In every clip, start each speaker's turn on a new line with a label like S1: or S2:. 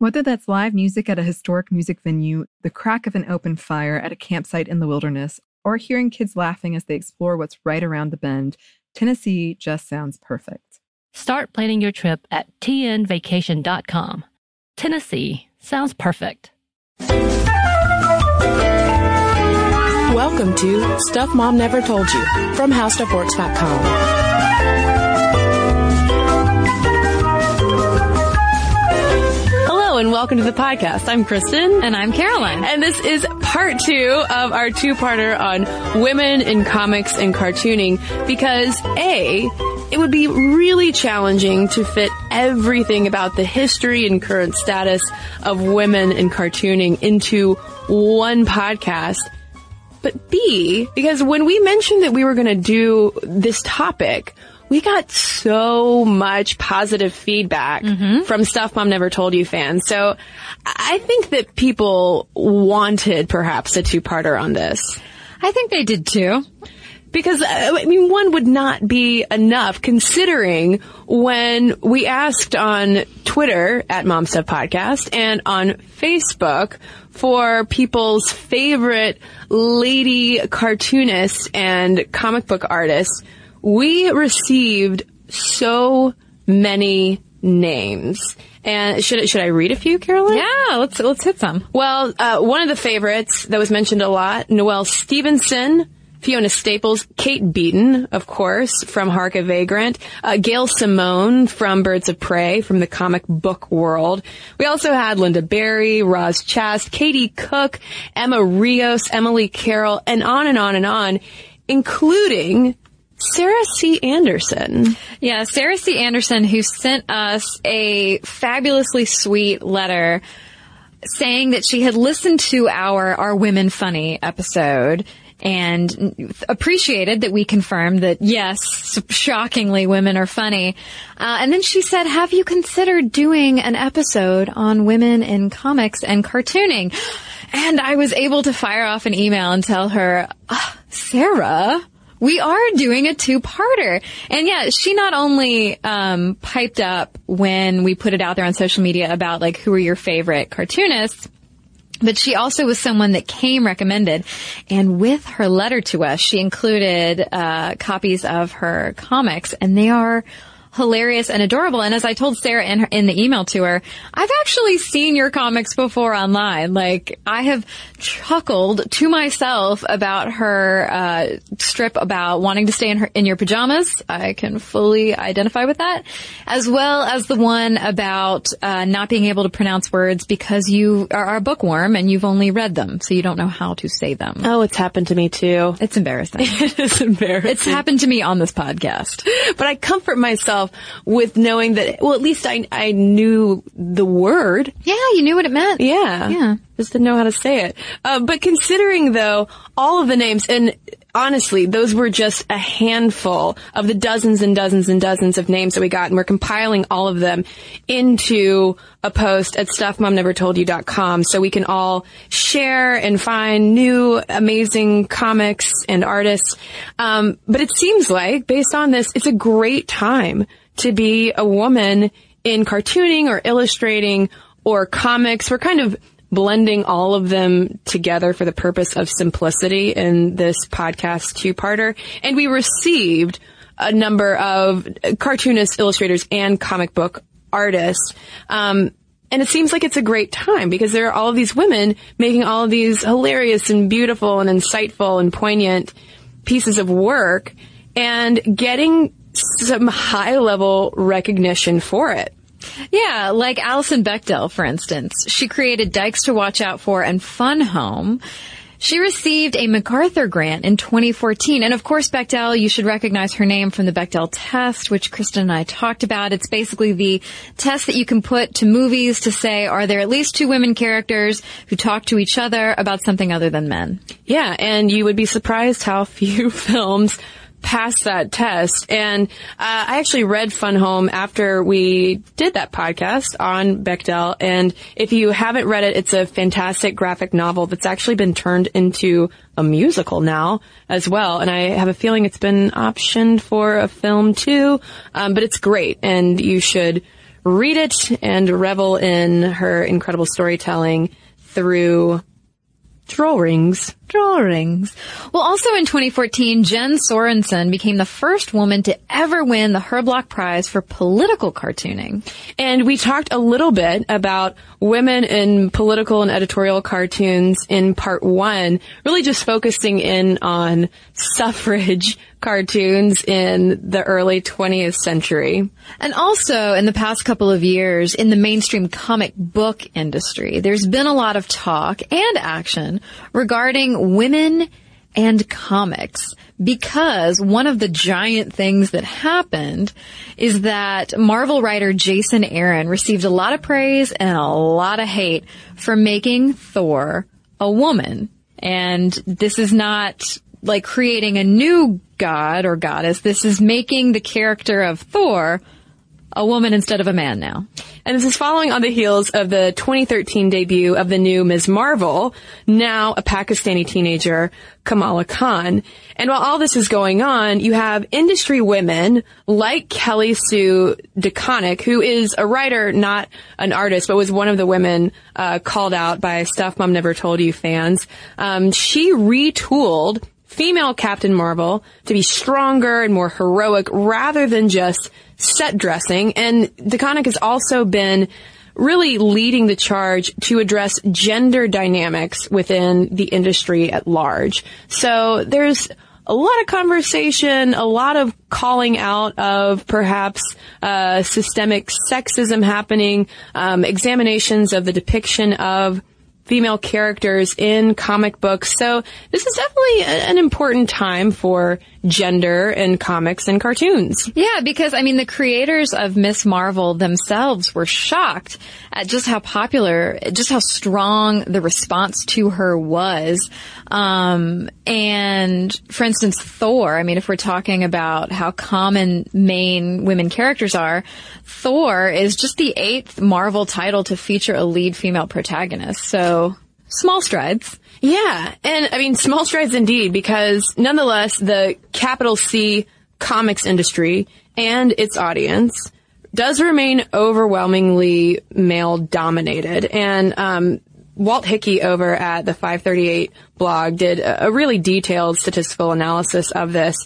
S1: Whether that's live music at a historic music venue, the crack of an open fire at a campsite in the wilderness, or hearing kids laughing as they explore what's right around the bend, Tennessee just sounds perfect.
S2: Start planning your trip at tnvacation.com. Tennessee sounds perfect.
S3: Welcome to Stuff Mom Never Told You from HowStuffWorks.com. and welcome to the podcast. I'm Kristen.
S4: And I'm Caroline.
S3: And this is part two of our two-parter on women in comics and cartooning because A, it would be really challenging to fit everything about the history and current status of women in cartooning into one podcast. But B, because when we mentioned that we were going to do this topic, we got so much positive feedback from Stuff Mom Never Told You fans. So I think that people wanted perhaps a two-parter on this.
S4: I think they did too.
S3: Because, uh, I mean, one would not be enough considering when we asked on Twitter at Mom Stuff Podcast and on Facebook for people's favorite lady cartoonists and comic book artists, we received so many names. And should should I read a few, Carolyn?
S4: Yeah, let's let's hit some.
S3: Well, uh, one of the favorites that was mentioned a lot, Noelle Stevenson, Fiona Staples, Kate Beaton, of course, from Hark a Vagrant, uh, Gail Simone from Birds of Prey, from the comic book world. We also had Lynda Barry, Roz Chast, Katie Cook, Emma Rios, Emily Carroll, and on and on and on, including Sarah C. Anderson.
S4: Yeah, Sarah C. Anderson, who sent us a fabulously sweet letter saying that she had listened to our Are Women Funny episode and appreciated that we confirmed that yes, shockingly women are funny. Uh, and then she said, have you considered doing an episode on women in comics and cartooning? And I was able to fire off an email and tell her, "Ah, Sarah, we are doing a two-parter. And yeah, she not only um, piped up when we put it out there on social media about like who are your favorite cartoonists, but she also was someone that came recommended. And with her letter to us, she included uh, copies of her comics, and they are hilarious and adorable. And as I told Sarah in, her, in the email to her, I've actually seen your comics before online. Like I have chuckled to myself about her uh, strip about wanting to stay in her in your pajamas. I can fully identify with that, as well as the one about uh, not being able to pronounce words because you are a bookworm and you've only read them, so you don't know how to say them.
S3: Oh, it's happened to me too.
S4: It's embarrassing.
S3: It is embarrassing.
S4: it's happened to me on this podcast.
S3: but I comfort myself with knowing that, well, at least I, I knew the word.
S4: Yeah, you knew what it meant.
S3: Yeah.
S4: Yeah.
S3: Just didn't know how to say it. Uh, but considering though, all of the names, and honestly, those were just a handful of the dozens and dozens and dozens of names that we got, and we're compiling all of them into a post at stuffmomnevertoldyou.com so we can all share and find new amazing comics and artists. Um, but it seems like, based on this, it's a great time to be a woman in cartooning or illustrating or comics. We're kind of blending all of them together for the purpose of simplicity in this podcast two-parter. And we received a number of cartoonists, illustrators, and comic book artists. Um, and it seems like it's a great time because there are all of these women making all of these hilarious and beautiful and insightful and poignant pieces of work and getting some high level recognition for it.
S4: Yeah, like Alison Bechdel, for instance. She created Dykes to Watch Out For and Fun Home. She received a MacArthur grant in 2014. And of course, Bechdel, you should recognize her name from the Bechdel test, which Kristen and I talked about. It's basically the test that you can put to movies to say, are there at least two women characters who talk to each other about something other than men?
S3: Yeah, and you would be surprised how few films pass that test. And uh, I actually read Fun Home after we did that podcast on Bechdel. And if you haven't read it, it's a fantastic graphic novel that's actually been turned into a musical now as well. And I have a feeling it's been optioned for a film too. Um, but it's great, and you should read it and revel in her incredible storytelling through drawings.
S4: Drawings. Well, also in 2014, Jen Sorensen became the first woman to ever win the Herblock Prize for political cartooning.
S3: And we talked a little bit about women in political and editorial cartoons in part one, really just focusing in on suffrage cartoons in the early 20th century.
S4: And also in the past couple of years in the mainstream comic book industry, there's been a lot of talk and action regarding women and comics because one of the giant things that happened is that Marvel writer Jason Aaron received a lot of praise and a lot of hate for making Thor a woman. And this is not like creating a new god or goddess. This is making the character of Thor a woman instead of a man now.
S3: And this is following on the heels of the 2013 debut of the new Ms. Marvel, now a Pakistani teenager, Kamala Khan. And while all this is going on, you have industry women like Kelly Sue DeConnick, who is a writer, not an artist, but was one of the women uh, called out by Stuff Mom Never Told You fans. Um, she retooled female Captain Marvel to be stronger and more heroic rather than just set dressing. And DeConnick has also been really leading the charge to address gender dynamics within the industry at large. So there's a lot of conversation, a lot of calling out of perhaps uh, systemic sexism happening, um, examinations of the depiction of female characters in comic books. So this is definitely an important time for gender in comics and cartoons.
S4: Yeah, because I mean, the creators of Miss Marvel themselves were shocked at just how popular, just how strong the response to her was. Um, and for instance, Thor, I mean, if we're talking about how common main women characters are, Thor is just the eighth Marvel title to feature a lead female protagonist. So small strides.
S3: Yeah. And I mean, small strides indeed, because nonetheless, the capital C comics industry and its audience does remain overwhelmingly male dominated. And, um, Walt Hickey over at the 538 blog did a really detailed statistical analysis of this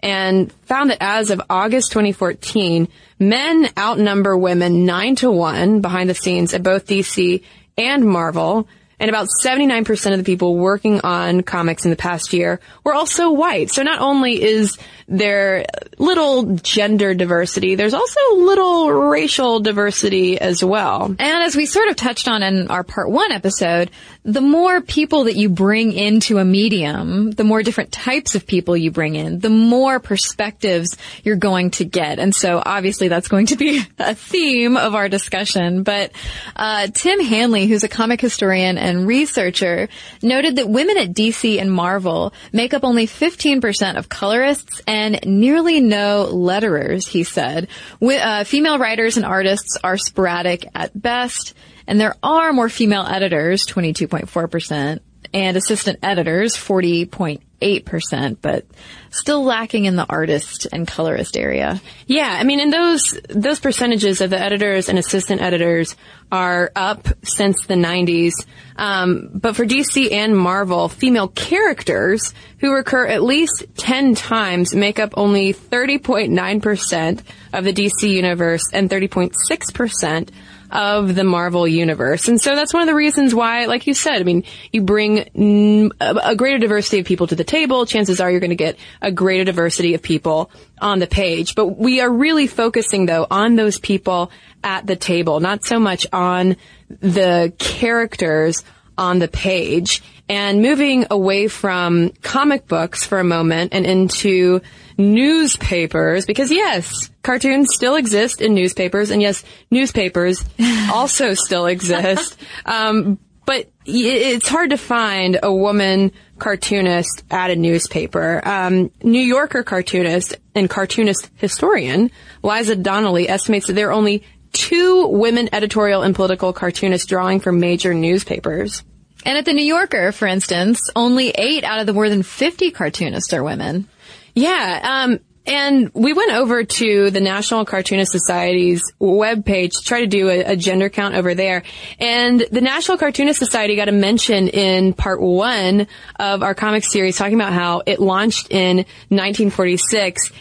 S3: and found that as of August 2014, men outnumber women nine to one behind the scenes at both DC and Marvel. And about 79% of the people working on comics in the past year were also white. So not only is there little gender diversity, there's also little racial diversity as well.
S4: And as we sort of touched on in our part one episode, the more people that you bring into a medium, the more different types of people you bring in, the more perspectives you're going to get. And so obviously that's going to be a theme of our discussion. But uh, Tim Hanley, who's a comic historian and researcher, noted that women at DC and Marvel make up only 15% of colorists and nearly no letterers, he said. Uh, female writers and artists are sporadic at best. And there are more female editors, 22.4%, and assistant editors, 40.8%, but still lacking in the artist and colorist area.
S3: Yeah, I mean, and those those percentages of the editors and assistant editors are up since the 90s. Um, but for DC and Marvel, female characters who recur at least 10 times make up only 30.9% of the DC universe and 30.6% of the Marvel universe. And so that's one of the reasons why, like you said, I mean, you bring a greater diversity of people to the table. Chances are you're going to get a greater diversity of people on the page. But we are really focusing though on those people at the table, not so much on the characters on the page and moving away from comic books for a moment and into newspapers because yes, cartoons still exist in newspapers and yes, newspapers also still exist. Um, but it's hard to find a woman cartoonist at a newspaper. Um, New Yorker cartoonist and cartoonist historian Liza Donnelly estimates that there are only two women editorial and political cartoonists drawing for major newspapers.
S4: And at the New Yorker, for instance, only eight out of the more than 50 cartoonists are women.
S3: Yeah, um, and we went over to the National Cartoonist Society's webpage to try to do a, a gender count over there. And the National Cartoonist Society got a mention in part one of our comic series talking about how it launched in 1946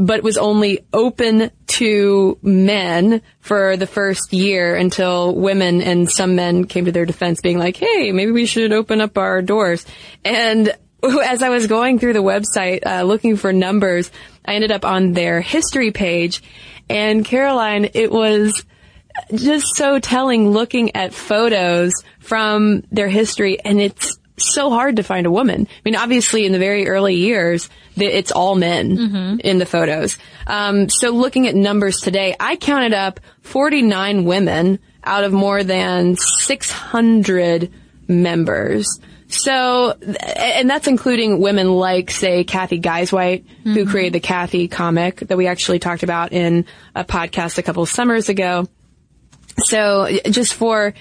S3: but was only open to men for the first year until women and some men came to their defense being like, hey, maybe we should open up our doors. And as I was going through the website uh, looking for numbers, I ended up on their history page. And Caroline, it was just so telling looking at photos from their history and it's so hard to find a woman. I mean, obviously in the very early years, it's all men in the photos. Um, so looking at numbers today, I counted up 49 women out of more than 600 members. So, and that's including women like, say, Cathy Guisewite, who mm-hmm. created the Cathy comic that we actually talked about in a podcast a couple of summers ago. So just for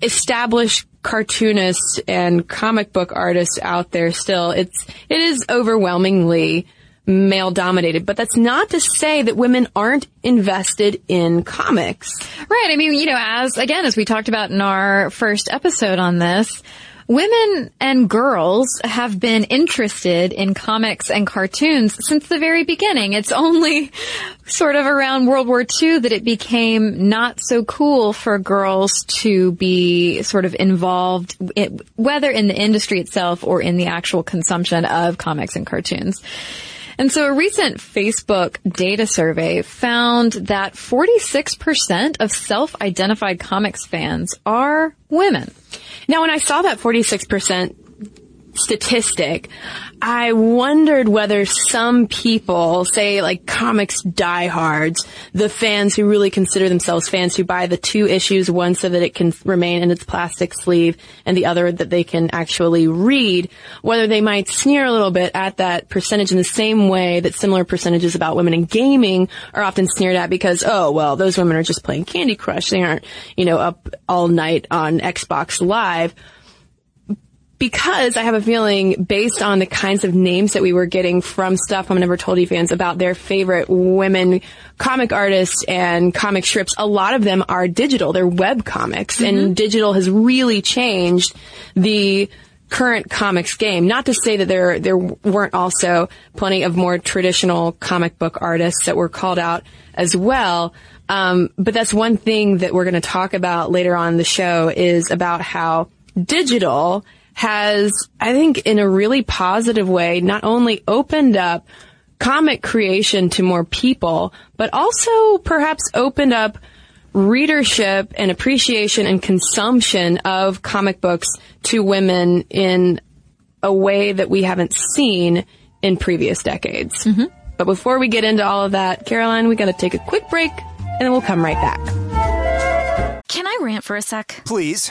S3: established cartoonists and comic book artists out there still, it's, it is overwhelmingly male dominated, but that's not to say that women aren't invested in comics.
S4: Right. I mean, you know, as, again, as we talked about in our first episode on this, women and girls have been interested in comics and cartoons since the very beginning. It's only sort of around World War II that it became not so cool for girls to be sort of involved, whether in the industry itself or in the actual consumption of comics and cartoons. And so a recent Facebook data survey found that 46% of self-identified comics fans are women.
S3: Now, when I saw that 46% statistic, I wondered whether some people, say like comics diehards, the fans who really consider themselves fans who buy the two issues, one so that it can remain in its plastic sleeve and the other that they can actually read, whether they might sneer a little bit at that percentage in the same way that similar percentages about women in gaming are often sneered at because, oh, well, those women are just playing Candy Crush. They aren't, you know, up all night on Xbox Live because I have a feeling based on the kinds of names that we were getting from Stuff Mom Never Told You fans about their favorite women comic artists and comic strips, a lot of them are digital. They're web comics and digital has really changed the current comics game. Not to say that there, there weren't also plenty of more traditional comic book artists that were called out as well. Um, but that's one thing that we're going to talk about later on in the show is about how digital has, I think, in a really positive way, not only opened up comic creation to more people, but also perhaps opened up readership and appreciation and consumption of comic books to women in a way that we haven't seen in previous decades. Mm-hmm. But before we get into all of that, Caroline, we got to take a quick break and then we'll come right back.
S5: Can I rant for a sec?
S6: Please.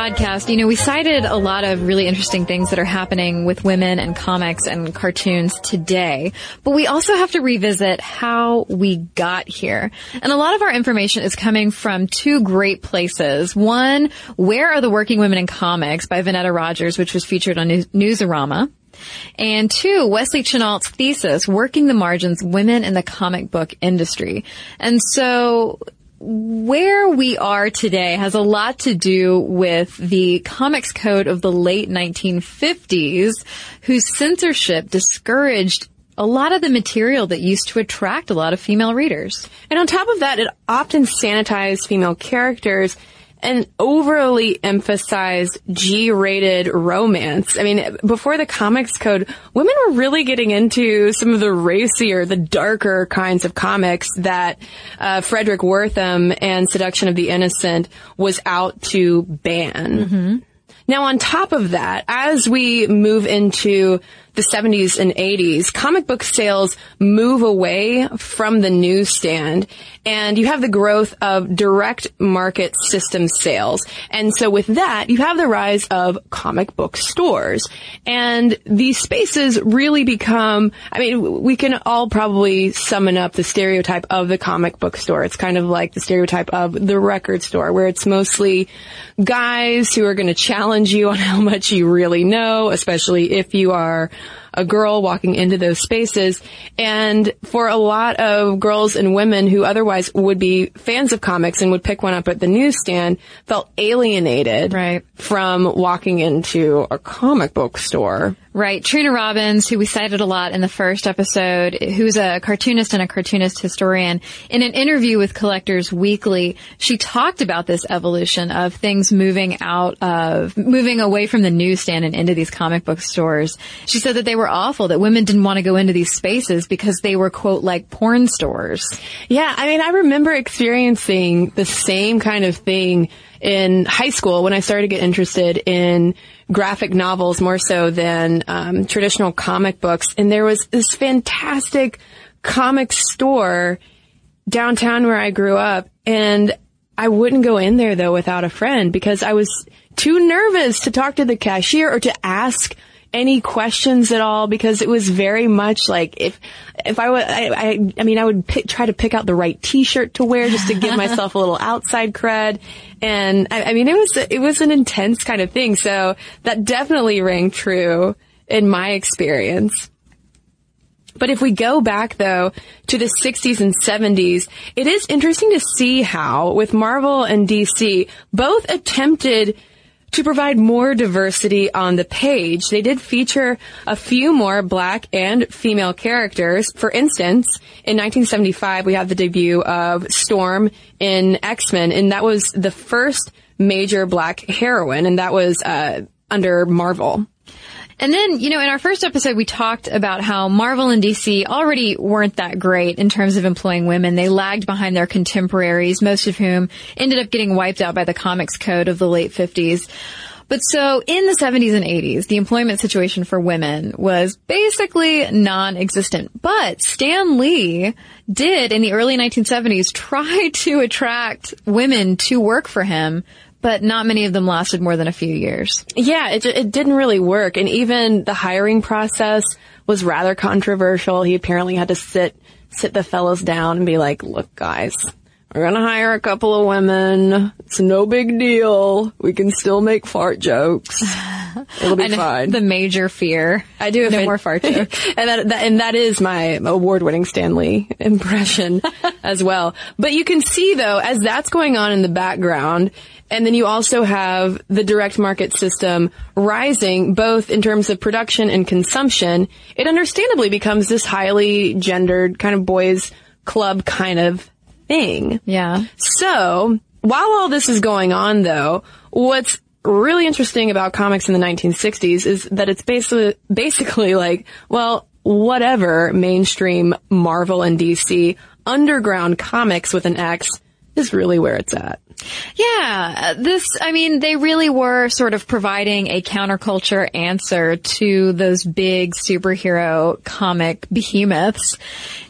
S4: Podcast, you know, we cited a lot of really interesting things that are happening with women and comics and cartoons today, but we also have to revisit how we got here. And a lot of our information is coming from two great places. One, Where Are the Working Women in Comics by Vaneta Rogers, which was featured on Newsarama. And two, Wesley Chenault's thesis, Working the Margins, Women in the Comic Book Industry. And so where we are today has a lot to do with the comics code of the late 1950s, whose censorship discouraged a lot of the material that used to attract a lot of female readers.
S3: And on top of that, it often sanitized female characters and overly emphasized G-rated romance. I mean, before the comics code, women were really getting into some of the racier, the darker kinds of comics that uh, Fredric Wertham and Seduction of the Innocent was out to ban. Now, on top of that, as we move into the 70s and 80s, comic book sales move away from the newsstand and you have the growth of direct market system sales. And so with that, you have the rise of comic book stores. And these spaces really become, I mean, we can all probably summon up the stereotype of the comic book store. It's kind of like the stereotype of the record store where it's mostly guys who are going to challenge you on how much you really know, especially if you are a girl walking into those spaces. And for a lot of girls and women who otherwise would be fans of comics and would pick one up at the newsstand felt alienated
S4: Right.
S3: from walking into a comic book store.
S4: Right. Trina Robbins, who we cited a lot in the first episode, who's a cartoonist and a cartoonist historian, in an interview with Collectors Weekly, she talked about this evolution of things moving out of, moving away from the newsstand and into these comic book stores. She said that they were awful, that women didn't want to go into these spaces because they were, quote, like porn stores.
S3: Yeah, I mean, I remember experiencing the same kind of thing in high school when I started to get interested in graphic novels more so than um, traditional comic books. And there was this fantastic comic store downtown where I grew up, and I wouldn't go in there though without a friend because I was too nervous to talk to the cashier or to ask any questions at all because it was very much like if if I would I I, I mean I would pick, try to pick out the right T-shirt to wear just to give myself a little outside cred, and I, I mean it was it was an intense kind of thing. So that definitely rang true in my experience. But if we go back though to the 60s and 70s, it is interesting to see how with Marvel and DC both attempted to provide more diversity on the page. They did feature a few more black and female characters. For instance, in 1975, we have the debut of Storm in X-Men, and that was the first major black heroine, and that was uh, under Marvel.
S4: And then, you know, in our first episode, we talked about how Marvel and DC already weren't that great in terms of employing women. They lagged behind their contemporaries, most of whom ended up getting wiped out by the comics code of the late 50s. But so in the 70s and 80s, the employment situation for women was basically non-existent. But Stan Lee did in the early 1970s try to attract women to work for him but not many of them lasted more than a few years.
S3: Yeah, it, it didn't really work. And even the hiring process was rather controversial. He apparently had to sit, sit the fellows down and be like, look guys, we're gonna hire a couple of women. It's no big deal. We can still make fart jokes. It'll be fine.
S4: The major fear.
S3: I do.
S4: have No more fart jokes.
S3: and that, that, and that is my award-winning Stan Lee impression as well. But you can see though, as that's going on in the background, and then you also have the direct market system rising both in terms of production and consumption. It understandably becomes this highly gendered kind of boys club kind of thing.
S4: Yeah.
S3: So while all this is going on though, what's really interesting about comics in the 1960s is that it's basically, basically like, well, whatever mainstream Marvel and DC underground comics with an X is really where it's at.
S4: Yeah, this, I mean, they really were sort of providing a counterculture answer to those big superhero comic behemoths.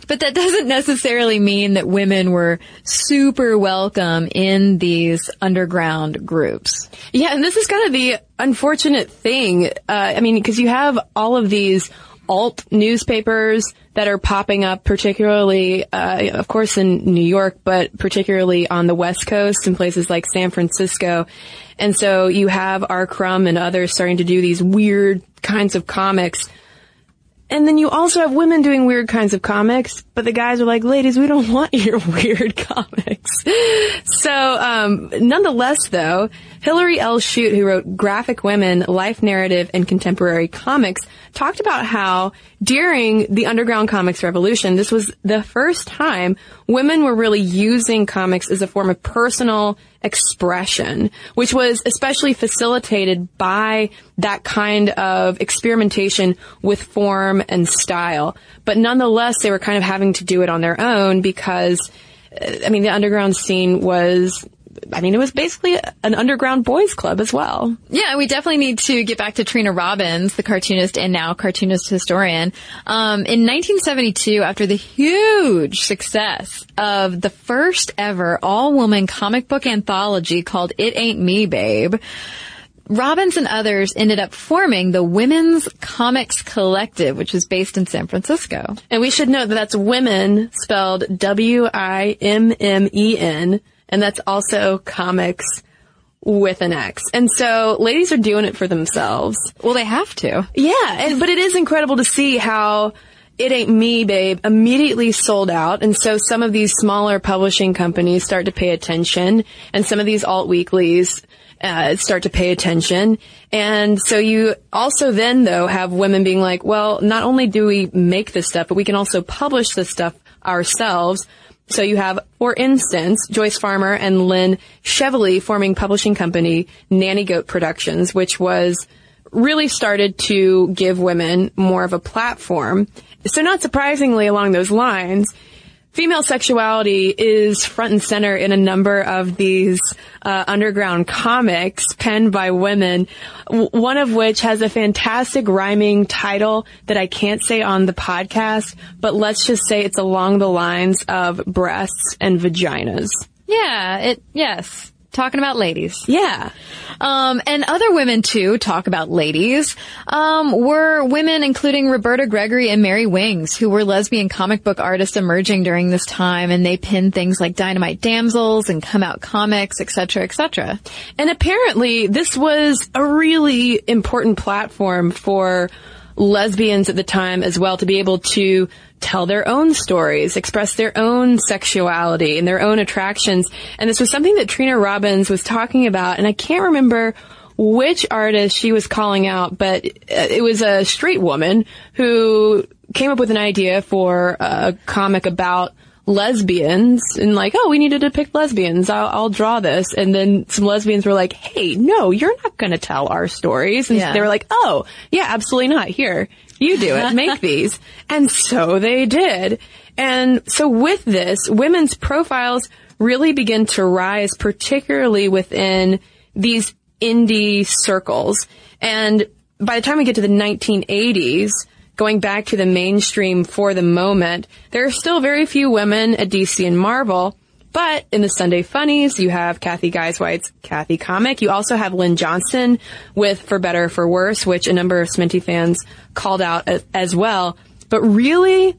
S4: But that doesn't necessarily mean that women were super welcome in these underground groups.
S3: Yeah, and this is kind of the unfortunate thing. Uh, I mean, because you have all of these alt newspapers that are popping up, particularly, uh, of course, in New York, but particularly on the West Coast in places like San Francisco. And so you have R. Crumb and others starting to do these weird kinds of comics. And then you also have women doing weird kinds of comics, but the guys are like, ladies, we don't want your weird comics. So, um, nonetheless though, Hillary L. Chute, who wrote Graphic Women, Life Narrative, and Contemporary Comics, talked about how during the underground comics revolution, this was the first time women were really using comics as a form of personal expression, which was especially facilitated by that kind of experimentation with form and style. But nonetheless, they were kind of having to do it on their own because, uh, I mean, the underground scene was I mean, it was basically an underground boys club as well.
S4: Yeah, we definitely need to get back to Trina Robbins, the cartoonist and now cartoonist historian. Um, in 1972, after the huge success of the first ever all-woman comic book anthology called It Ain't Me, Babe, Robbins and others ended up forming the Wimmen's Comix Collective, which was based in San Francisco.
S3: And we should note that that's women spelled W-I-M-M-E-N and that's also comics with an X. And so ladies are doing it for themselves.
S4: Well, they have to.
S3: Yeah, and, but it is incredible to see how it ain't me, babe, immediately sold out. And so some of these smaller publishing companies start to pay attention and some of these alt weeklies uh, start to pay attention. And so you also then though have women being like, well, not only do we make this stuff, but we can also publish this stuff ourselves. So you have, for instance, Joyce Farmer and Lyn Chevli forming publishing company Nanny Goat Productions, which was really started to give women more of a platform. So not surprisingly along those lines, female sexuality is front and center in a number of these uh, underground comics penned by women. W- one of which has a fantastic rhyming title that I can't say on the podcast, but let's just say it's along the lines of breasts and vaginas.
S4: Yeah, it, yes talking about ladies.
S3: Yeah.
S4: Um, and other women too talk about ladies. Um, were women including Roberta Gregory and Mary Wings, who were lesbian comic book artists emerging during this time, and they pinned things like Dynamite Damsels and Come Out Comics, etc., etc.
S3: And apparently, this was a really important platform for lesbians at the time as well to be able to tell their own stories, express their own sexuality and their own attractions. And this was something that Trina Robbins was talking about. And I can't remember which artist she was calling out, but uh, it was a straight woman who came up with an idea for a comic about lesbians and like, oh, we need to depict lesbians. I'll, I'll draw this. And then some lesbians were like, hey, no, you're not going to tell our stories. And
S4: Yeah.
S3: they were like, oh, yeah, absolutely not. Here, you do it. Make these. And so they did. And so with this, women's profiles really begin to rise, particularly within these indie circles. And by the time we get to the 1980s, going back to the mainstream for the moment, there are still very few women at DC and Marvel. But in the Sunday Funnies, you have Cathy Guisewite's Cathy comic. You also have Lynn Johnston with For Better or For Worse, which a number of Sminty fans called out as well. But really,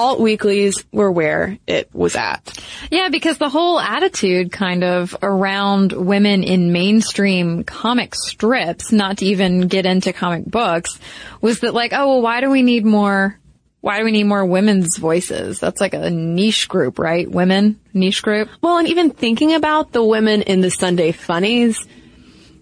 S3: alt weeklies were where it was at.
S4: Yeah, because the whole attitude kind of around women in mainstream comic strips, not to even get into comic books, was that like, oh, well, why do we need more, why do we need more women's voices? That's like a niche group, right? Women, niche group.
S3: Well, and even thinking about the women in the Sunday Funnies,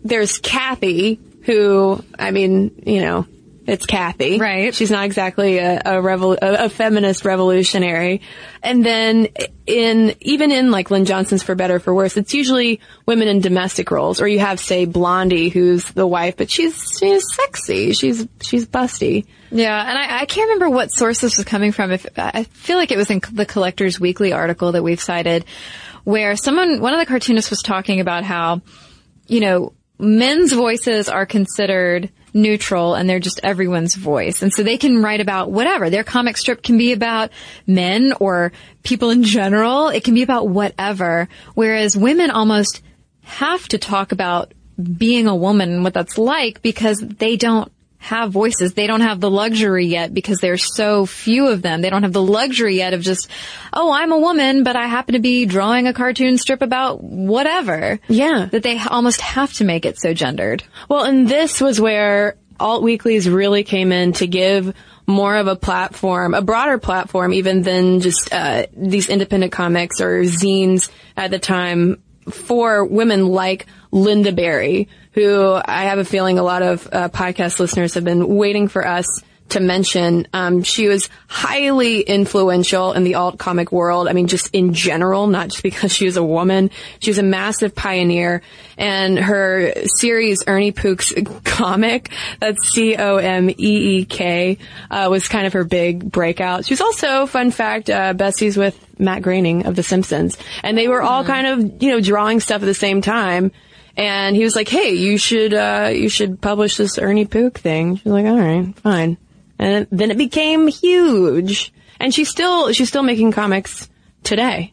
S3: there's Cathy, who, I mean, you know, it's Cathy.
S4: Right.
S3: She's not exactly a, a, revol- a, a feminist revolutionary. And then in, even in like Lynn Johnston's For Better or For Worse, it's usually women in domestic roles. Or you have, say, Blondie, who's the wife, but she's, she's sexy. She's, she's busty.
S4: Yeah, and I, I can't remember what source this was coming from. If I feel like it was in the Collectors Weekly article that we've cited, where someone, one of the cartoonists was talking about how, you know, men's voices are considered neutral and they're just everyone's voice. And so they can write about whatever. Their comic strip can be about men or people in general. It can be about whatever. Whereas women almost have to talk about being a woman and what that's like because they don't have voices. They don't have the luxury yet because there's so few of them. They don't have the luxury yet of just, oh, I'm a woman, but I happen to be drawing a cartoon strip about whatever.
S3: Yeah.
S4: That they almost have to make it so gendered.
S3: Well, and this was where alt weeklies really came in to give more of a platform, a broader platform, even than just uh, these independent comics or zines at the time for women like Lynda Barry, who I have a feeling a lot of uh, podcast listeners have been waiting for us to mention. Um, she was highly influential in the alt comic world. I mean, just in general, not just because she was a woman. She was a massive pioneer, and her series Ernie Pook's comic, that's C O M E E K, uh, was kind of her big breakout. She was also, fun fact, uh, besties with Matt Groening of The Simpsons, and they were all kind of you know drawing stuff at the same time. And he was like, "Hey, you should uh, you should publish this Ernie Pook thing." She's like, "All right, fine." And then it became huge. And she's still she's still making comics today.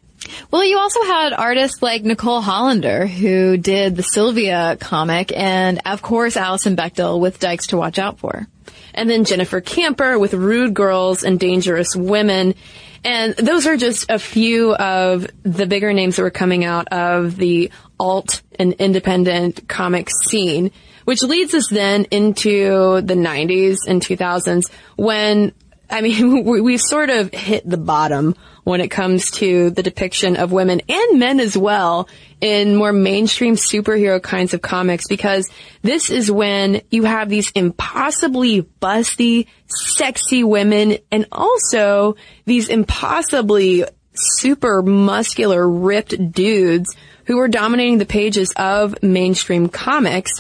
S4: Well, you also had artists like Nicole Hollander who did the Sylvia comic and of course Alison Bechdel with Dykes to Watch Out For.
S3: And then Jennifer Camper with Rude Girls and Dangerous Women. And those are just a few of the bigger names that were coming out of the alt and independent comic scene, which leads us then into the 90s and 2000s when, I mean, we, we sort of hit the bottom when it comes to the depiction of women and men as well in more mainstream superhero kinds of comics because this is when you have these impossibly busty, sexy women and also these impossibly super muscular, ripped dudes who are dominating the pages of mainstream comics.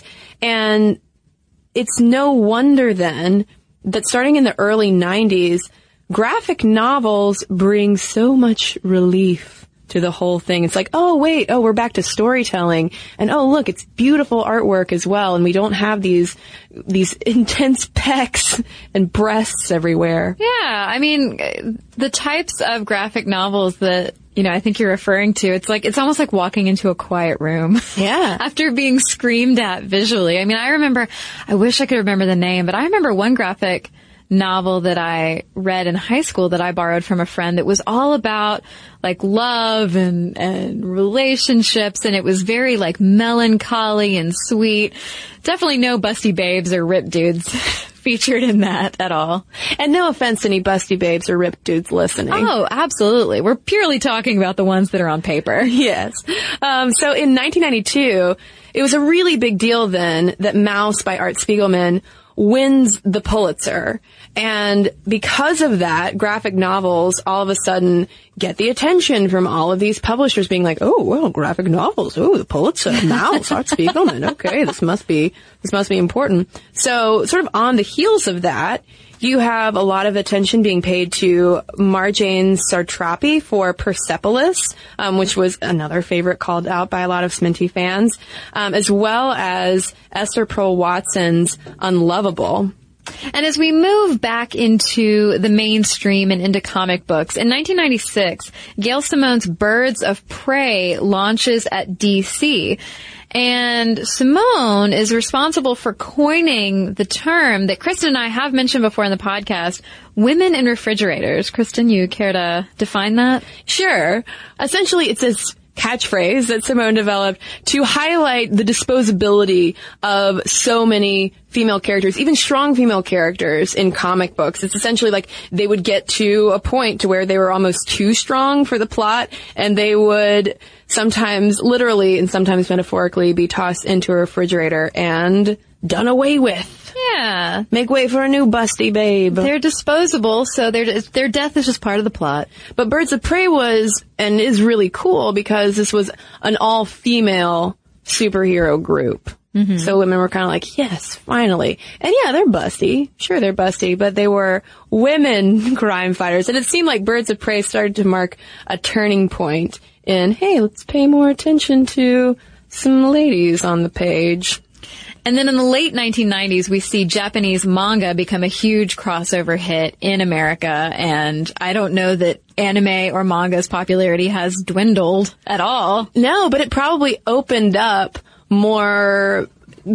S3: And it's no wonder then that starting in the early 90s, graphic novels bring so much relief to the whole thing. It's like, oh wait, oh we're back to storytelling, and oh look, it's beautiful artwork as well, and we don't have these these intense pecs and breasts everywhere.
S4: Yeah, I mean, the types of graphic novels that, you know, I think you're referring to, it's like, it's almost like walking into a quiet room.
S3: Yeah.
S4: After being screamed at visually. I mean, I remember, I wish I could remember the name, but I remember one graphic novel that I read in high school that I borrowed from a friend that was all about like love and, and relationships and it was very like melancholy and sweet. Definitely no busty babes or ripped dudes featured in that at all.
S3: And no offense to any busty babes or ripped dudes listening.
S4: Oh, absolutely. We're purely talking about the ones that are on paper.
S3: Yes. Um, so in 1992, it was a really big deal then that Maus by Art Spiegelman wins the Pulitzer. And because of that, graphic novels all of a sudden get the attention from all of these publishers being like, oh, well, graphic novels. Oh, the Pulitzer, Maus, Art Spiegelman. Okay, this must be, this must be important. So sort of on the heels of that, you have a lot of attention being paid to Marjane Satrapi for Persepolis, um, which was another favorite called out by a lot of Sminty fans, um, as well as Esther Pearl Watson's Unlovable.
S4: And as we move back into the mainstream and into comic books, in 1996, Gail Simone's Birds of Prey launches at DC. And Simone is responsible for coining the term that Kristen and I have mentioned before in the podcast, women in refrigerators. Kristen, you care to define that?
S3: Sure. Essentially, it's this catchphrase that Simone developed to highlight the disposability of so many female characters, even strong female characters in comic books. It's essentially like they would get to a point to where they were almost too strong for the plot and they would sometimes literally and sometimes metaphorically be tossed into a refrigerator and done away with.
S4: Yeah.
S3: Make way for a new busty babe.
S4: They're disposable, so their their death is just part of the plot.
S3: But Birds of Prey was and is really cool because this was an all female superhero group. Mm-hmm. So women were kind of like, yes, finally. And yeah, they're busty. Sure, they're busty, but they were women crime fighters. And it seemed like Birds of Prey started to mark a turning point in, hey, let's pay more attention to some ladies on the page.
S4: And then in the late 1990s, we see Japanese manga become a huge crossover hit in America. And I don't know that anime or manga's popularity has dwindled at all.
S3: No, but it probably opened up more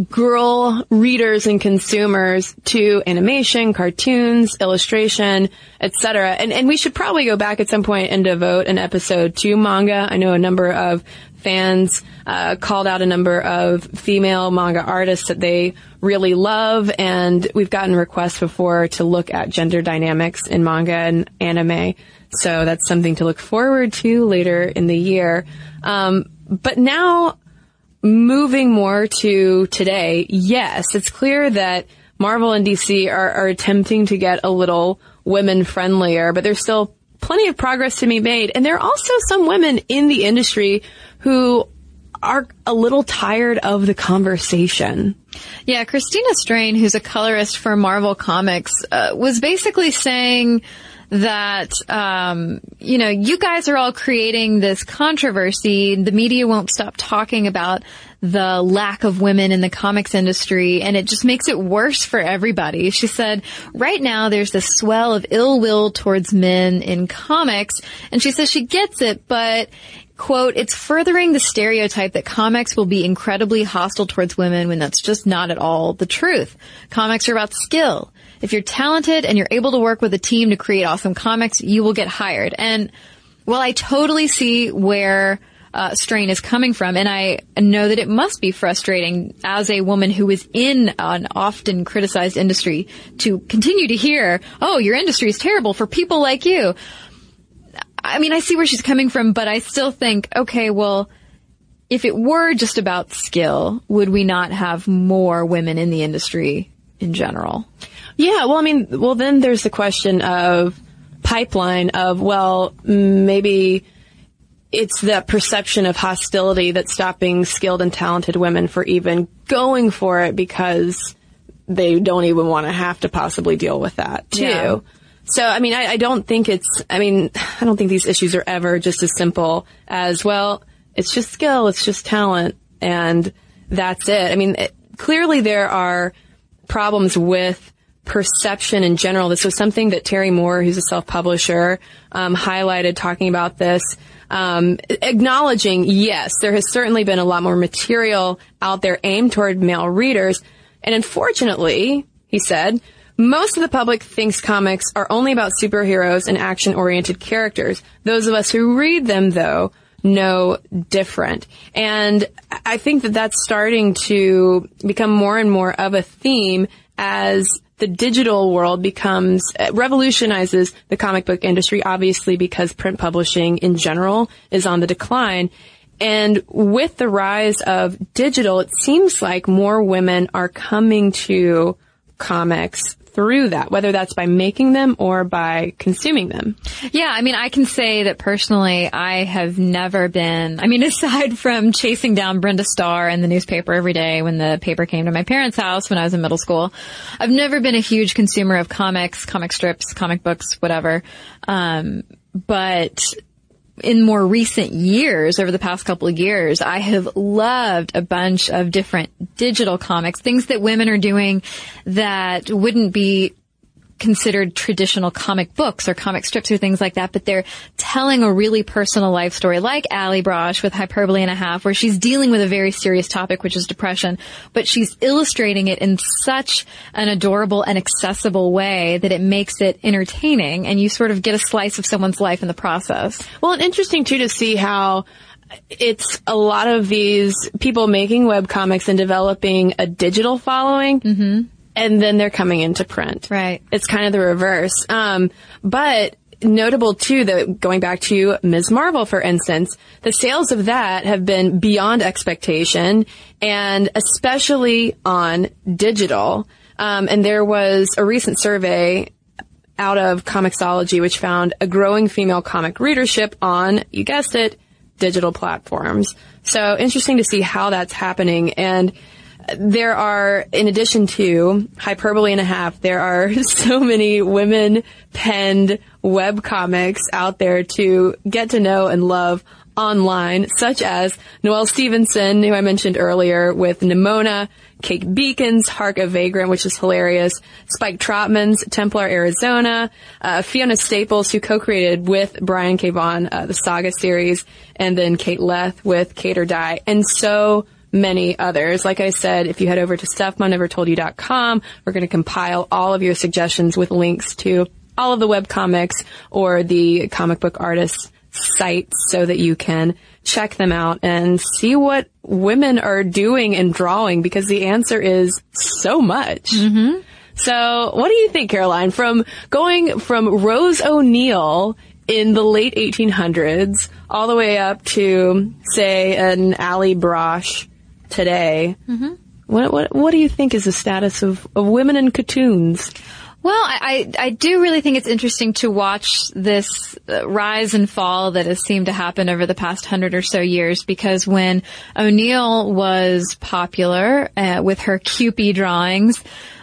S3: girl readers and consumers to animation, cartoons, illustration, etc. And and we should probably go back at some point and devote an episode to manga. I know a number of fans uh, called out a number of female manga artists that they really love, and we've gotten requests before to look at gender dynamics in manga and anime. So that's something to look forward to later in the year. Um, but now moving more to today, yes, it's clear that Marvel and DC are, are attempting to get a little women friendlier, but there's still plenty of progress to be made. And there are also some women in the industry who are a little tired of the conversation.
S4: Yeah, Christina Strain, who's a colorist for Marvel Comics, uh, was basically saying that um, you know you guys are all creating this controversy. The media won't stop talking about the lack of women in the comics industry, and it just makes it worse for everybody. She said, right now there's this swell of ill will towards men in comics, and she says she gets it, but quote, it's furthering the stereotype that comics will be incredibly hostile towards women when that's just not at all the truth. Comics are about skill. If you're talented and you're able to work with a team to create awesome comics, you will get hired. And while I totally see where uh, strain is coming from, and I know that it must be frustrating as a woman who is in an often criticized industry to continue to hear, "Oh, your industry is terrible for people like you." I mean, I see where she's coming from, but I still think, okay, well, if it were just about skill, would we not have more women in the industry in general?
S3: Yeah, well, I mean, well, then there's the question of pipeline of, well, maybe it's the perception of hostility that's stopping skilled and talented women for even going for it because they don't even want to have to possibly deal with that too. Yeah. So, I mean, I, I, don't think it's, I mean, I don't think these issues are ever just as simple as, well, it's just skill, it's just talent, and that's it. I mean, it, clearly there are problems with perception in general. This was something that Terry Moore, who's a self-publisher, um, highlighted talking about this, um, acknowledging, yes, there has certainly been a lot more material out there aimed toward male readers. And unfortunately, he said, most of the public thinks comics are only about superheroes and action-oriented characters. Those of us who read them, though, know different. And I think that that's starting to become more and more of a theme as the digital world becomes, uh, revolutionizes the comic book industry, obviously because print publishing in general is on the decline. And with the rise of digital, it seems like more women are coming to comics through that, whether that's by making them or by consuming them.
S4: Yeah, I mean, I can say that personally, I have never been, I mean, aside from chasing down Brenda Starr in the newspaper every day when the paper came to my parents' house when I was in middle school, I've never been a huge consumer of comics, comic strips, comic books, whatever. Um, but in more recent years, over the past couple of years, I have loved a bunch of different digital comics, things that women are doing that wouldn't be considered traditional comic books or comic strips or things like that, but they're telling a really personal life story like Allie Brosh with Hyperbole and a Half, where she's dealing with a very serious topic, which is depression, but she's illustrating it in such an adorable and accessible way that it makes it entertaining and you sort of get a slice of someone's life in the process.
S3: Well, and interesting too to see how it's a lot of these people making web comics and developing a digital following. Mm-hmm and then they're coming into print.
S4: Right.
S3: It's kind of the reverse. Um, but notable too that going back to Ms. Marvel, for instance, the sales of that have been beyond expectation and especially on digital. Um, and there was a recent survey out of Comixology which found a growing female comic readership on, you guessed it, digital platforms. So interesting to see how that's happening and there are, in addition to hyperbole and a half, there are so many women penned web comics out there to get to know and love online, such as Noelle Stevenson, who I mentioned earlier with Nimona, Kate Beaton's Hark a Vagrant, which is hilarious, Spike Trotman's Templar Arizona, uh, Fiona Staples, who co-created with Brian K. Vaughan, uh, the Saga series, and then Kate Leth with Kate or Die, and so many others. Like I said, if you head over to stuffmomnevertoldyou.com, we're going to compile all of your suggestions with links to all of the web comics or the comic book artists sites so that you can check them out and see what women are doing and drawing because the answer is so much.
S4: Mm-hmm.
S3: So what do you think, Caroline? From going from Rose O'Neill in the late 1800s all the way up to, say, an Allie Brosh today.
S4: Mm-hmm.
S3: What, what, what do you think is the status of, of women in cartoons?
S4: Well, I, I do really think it's interesting to watch this uh, rise and fall that has seemed to happen over the past hundred or so years because when O'Neill was popular uh, with her Kewpie drawings,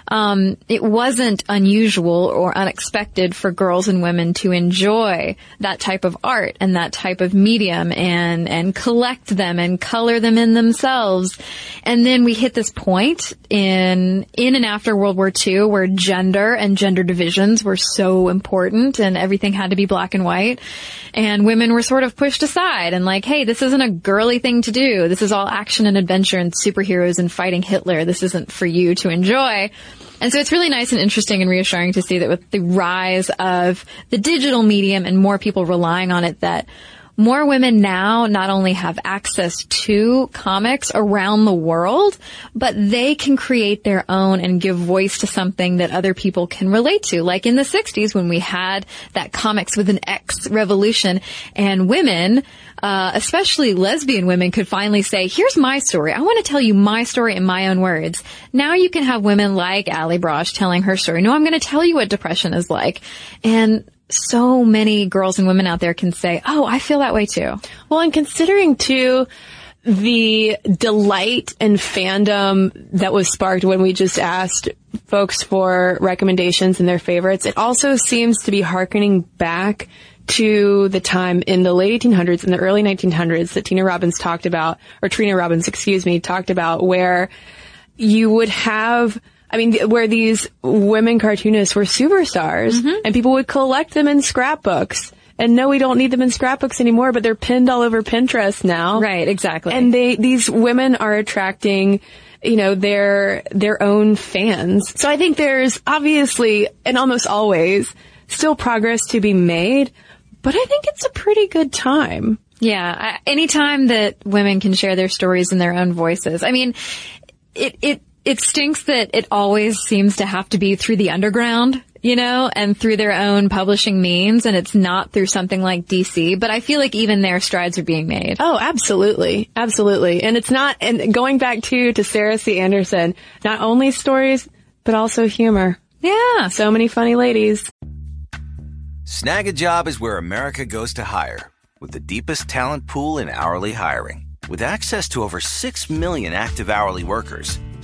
S4: um, it wasn't unusual or unexpected for girls and women to enjoy that type of art and that type of medium and and collect them and color them in themselves. And then we hit this point in in and after World War II where gender and gender divisions were so important and everything had to be black and white. And women were sort of pushed aside and like, hey, this isn't a girly thing to do. This is all action and adventure and superheroes and fighting Hitler. This isn't for you to enjoy. And so it's really nice and interesting and reassuring to see that with the rise of the digital medium and more people relying on it that more women now not only have access to comics around the world, but they can create their own and give voice to something that other people can relate to. Like in the 60s when we had that comics with an X revolution and women uh, especially lesbian women could finally say, here's my story. I want to tell you my story in my own words. Now you can have women like Allie Brosh telling her story. No, I'm going to tell you what depression is like. And so many girls and women out there can say, oh, I feel that way too.
S3: Well, and considering too, the delight and fandom that was sparked when we just asked folks for recommendations and their favorites, it also seems to be harkening back to the time in the late 1800s and the early 1900s that Tina Robbins talked about, or Trina Robbins, excuse me, talked about where you would have I mean, where these women cartoonists were superstars
S4: Mm-hmm.
S3: and people would collect them in scrapbooks. And no, we don't need them in scrapbooks anymore, but they're pinned all over Pinterest now.
S4: Right, exactly.
S3: And they, these women are attracting, you know, their, their own fans. So I think there's obviously, and almost always, still progress to be made, but I think it's a pretty good time.
S4: Yeah, I- anytime that women can share their stories in their own voices. I mean, it it it stinks that it always seems to have to be through the underground, you know, and through their own publishing means, and it's not through something like DC. But I feel like even their strides are being made.
S3: Oh, absolutely. Absolutely. And it's not, and going back to, to Sarah C. Andersen, not only stories, but also humor.
S4: Yeah.
S3: So many funny ladies.
S7: Snagajob is where America goes to hire, with the deepest talent pool in hourly hiring. With access to over 6 million active hourly workers,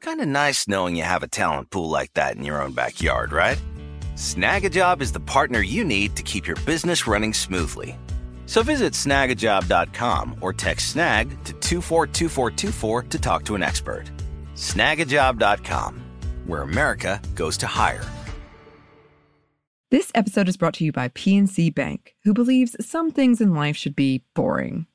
S7: Kinda nice knowing you have a talent pool like that in your own backyard, right? Snagajob is the partner you need to keep your business running smoothly. So visit snagajob.com or text snag to 242424 to talk to an expert. Snagajob.com, where America goes to hire.
S1: This episode is brought to you by PNC Bank, who believes some things in life should be boring,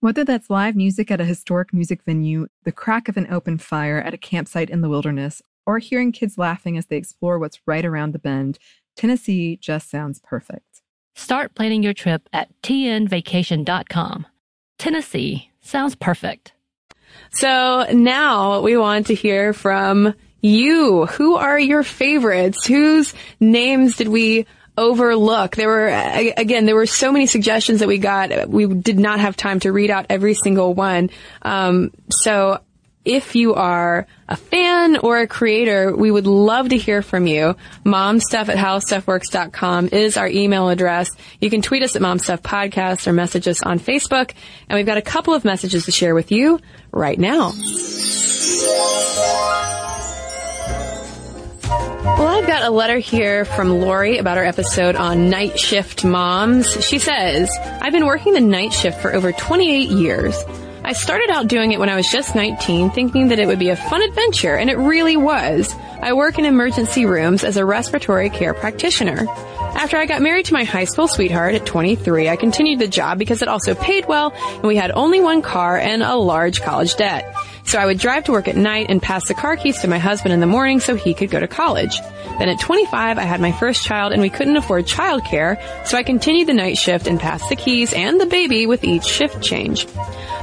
S1: Whether that's live music at a historic music venue, the crack of an open fire at a campsite in the wilderness, or hearing kids laughing as they explore what's right around the bend, Tennessee just sounds perfect.
S2: Start planning your trip at tnvacation.com. Tennessee sounds perfect.
S3: So now we want to hear from you. Who are your favorites? Whose names did we overlook? There were, again, there were so many suggestions that we got. We did not have time to read out every single one. Um, so if you are a fan or a creator, we would love to hear from you. Momstuff at howstuffworks.com is our email address. You can tweet us at Momstuff Podcast or message us on Facebook. And we've got a couple of messages to share with you right now. Well, I've got a letter here from Lori about our episode on night shift moms. She says, I've been working the night shift for over 28 years. I started out doing it when I was just 19, thinking that it would be a fun adventure, and it really was. I work in emergency rooms as a respiratory care practitioner. After I got married to my high school sweetheart at 23, I continued the job because it also paid well, and we had only one car and a large college debt. So I would drive to work at night and pass the car keys to my husband in the morning so he could go to college. Then at 25, I had my first child and we couldn't afford childcare, so I continued the night shift and passed the keys and the baby with each shift change.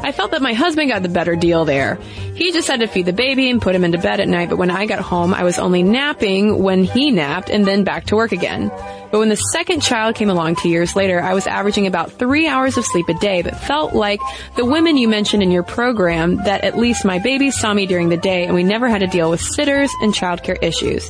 S3: I felt that my husband got the better deal there. He just had to feed the baby and put him into bed at night, but when I got home, I was only napping when he napped and then back to work again. But when the second child came along two years later, I was averaging about three hours of sleep a day, but felt like the women you mentioned in your program that at least my babies saw me during the day and we never had to deal with sitters and childcare issues.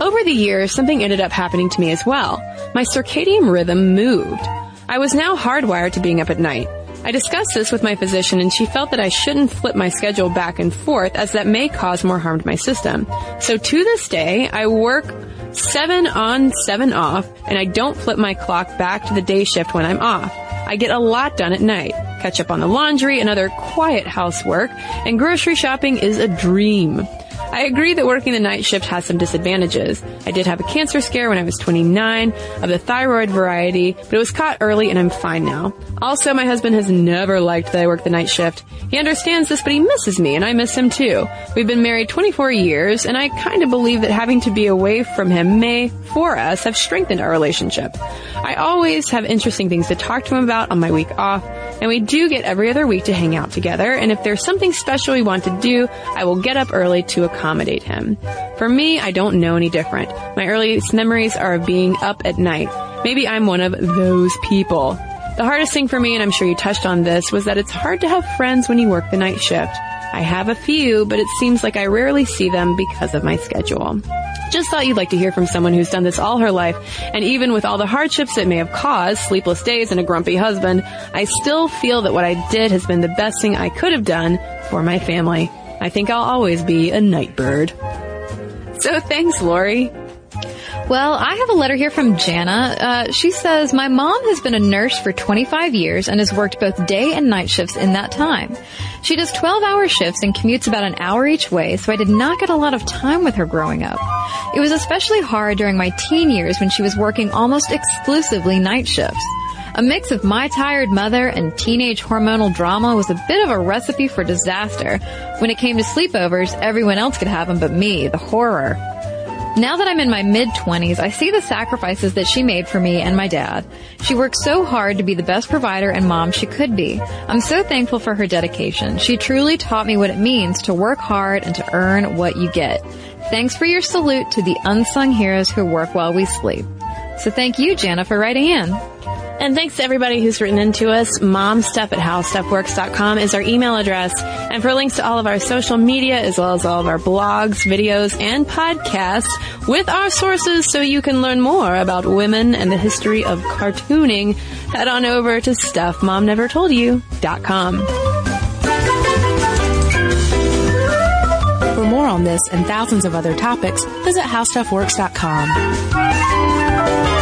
S3: Over the years, something ended up happening to me as well. My circadian rhythm moved. I was now hardwired to being up at night. I discussed this with my physician and she felt that I shouldn't flip my schedule back and forth as that may cause more harm to my system. So to this day, I work seven on, seven off, and I don't flip my clock back to the day shift when I'm off. I get a lot done at night. Catch up on the laundry and other quiet housework, and grocery shopping is a dream. I agree that working the night shift has some disadvantages. I did have a cancer scare when I was 29 of the thyroid variety, but it was caught early and I'm fine now. Also, my husband has never liked that I work the night shift. He understands this, but he misses me and I miss him too. We've been married 24 years and I kind of believe that having to be away from him may, for us, have strengthened our relationship. I always have interesting things to talk to him about on my week off, and we do get every other week to hang out together, and if there's something special we want to do, I will get up early to accommodate him. For me, I don't know any different. My earliest memories are of being up at night. Maybe I'm one of those people. The hardest thing for me, and I'm sure you touched on this, was that it's hard to have friends when you work the night shift. I have a few, but it seems like I rarely see them because of my schedule. Just thought you'd like to hear from someone who's done this all her life, and even with all the hardships it may have caused, sleepless days and a grumpy husband, I still feel that what I did has been the best thing I could have done for my family. I think I'll always be a night bird. So thanks, Lori.
S4: Well, I have a letter here from Jana. Uh, she says, My mom has been a nurse for 25 years and has worked both day and night shifts in that time. She does 12 hour shifts and commutes about an hour each way, so I did not get a lot of time with her growing up. It was especially hard during my teen years when she was working almost exclusively night shifts. A mix of my tired mother and teenage hormonal drama was a bit of a recipe for disaster. When it came to sleepovers, everyone else could have them but me, the horror. Now that I'm in my mid 20s, I see the sacrifices that she made for me and my dad. She worked so hard to be the best provider and mom she could be. I'm so thankful for her dedication. She truly taught me what it means to work hard and to earn what you get. Thanks for your salute to the unsung heroes who work while we sleep. So thank you, Jana, for writing in.
S3: And thanks to everybody who's written into us. Momstuff at howstuffworks.com is our email address. And for links to all of our social media, as well as all of our blogs, videos, and podcasts with our sources so you can learn more about women and the history of cartooning, head on over to stuffmomnevertoldyou.com.
S8: For more on this and thousands of other topics, visit howstuffworks.com.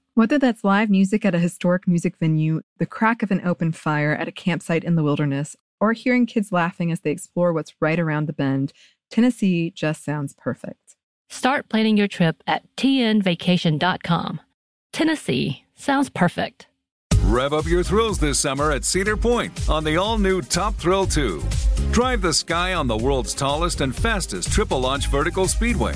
S1: Whether that's live music at a historic music venue, the crack of an open fire at a campsite in the wilderness, or hearing kids laughing as they explore what's right around the bend, Tennessee just sounds perfect.
S2: Start planning your trip at tnvacation.com. Tennessee sounds perfect.
S9: Rev up your thrills this summer at Cedar Point on the all new Top Thrill 2. Drive the sky on the world's tallest and fastest triple launch vertical speedway.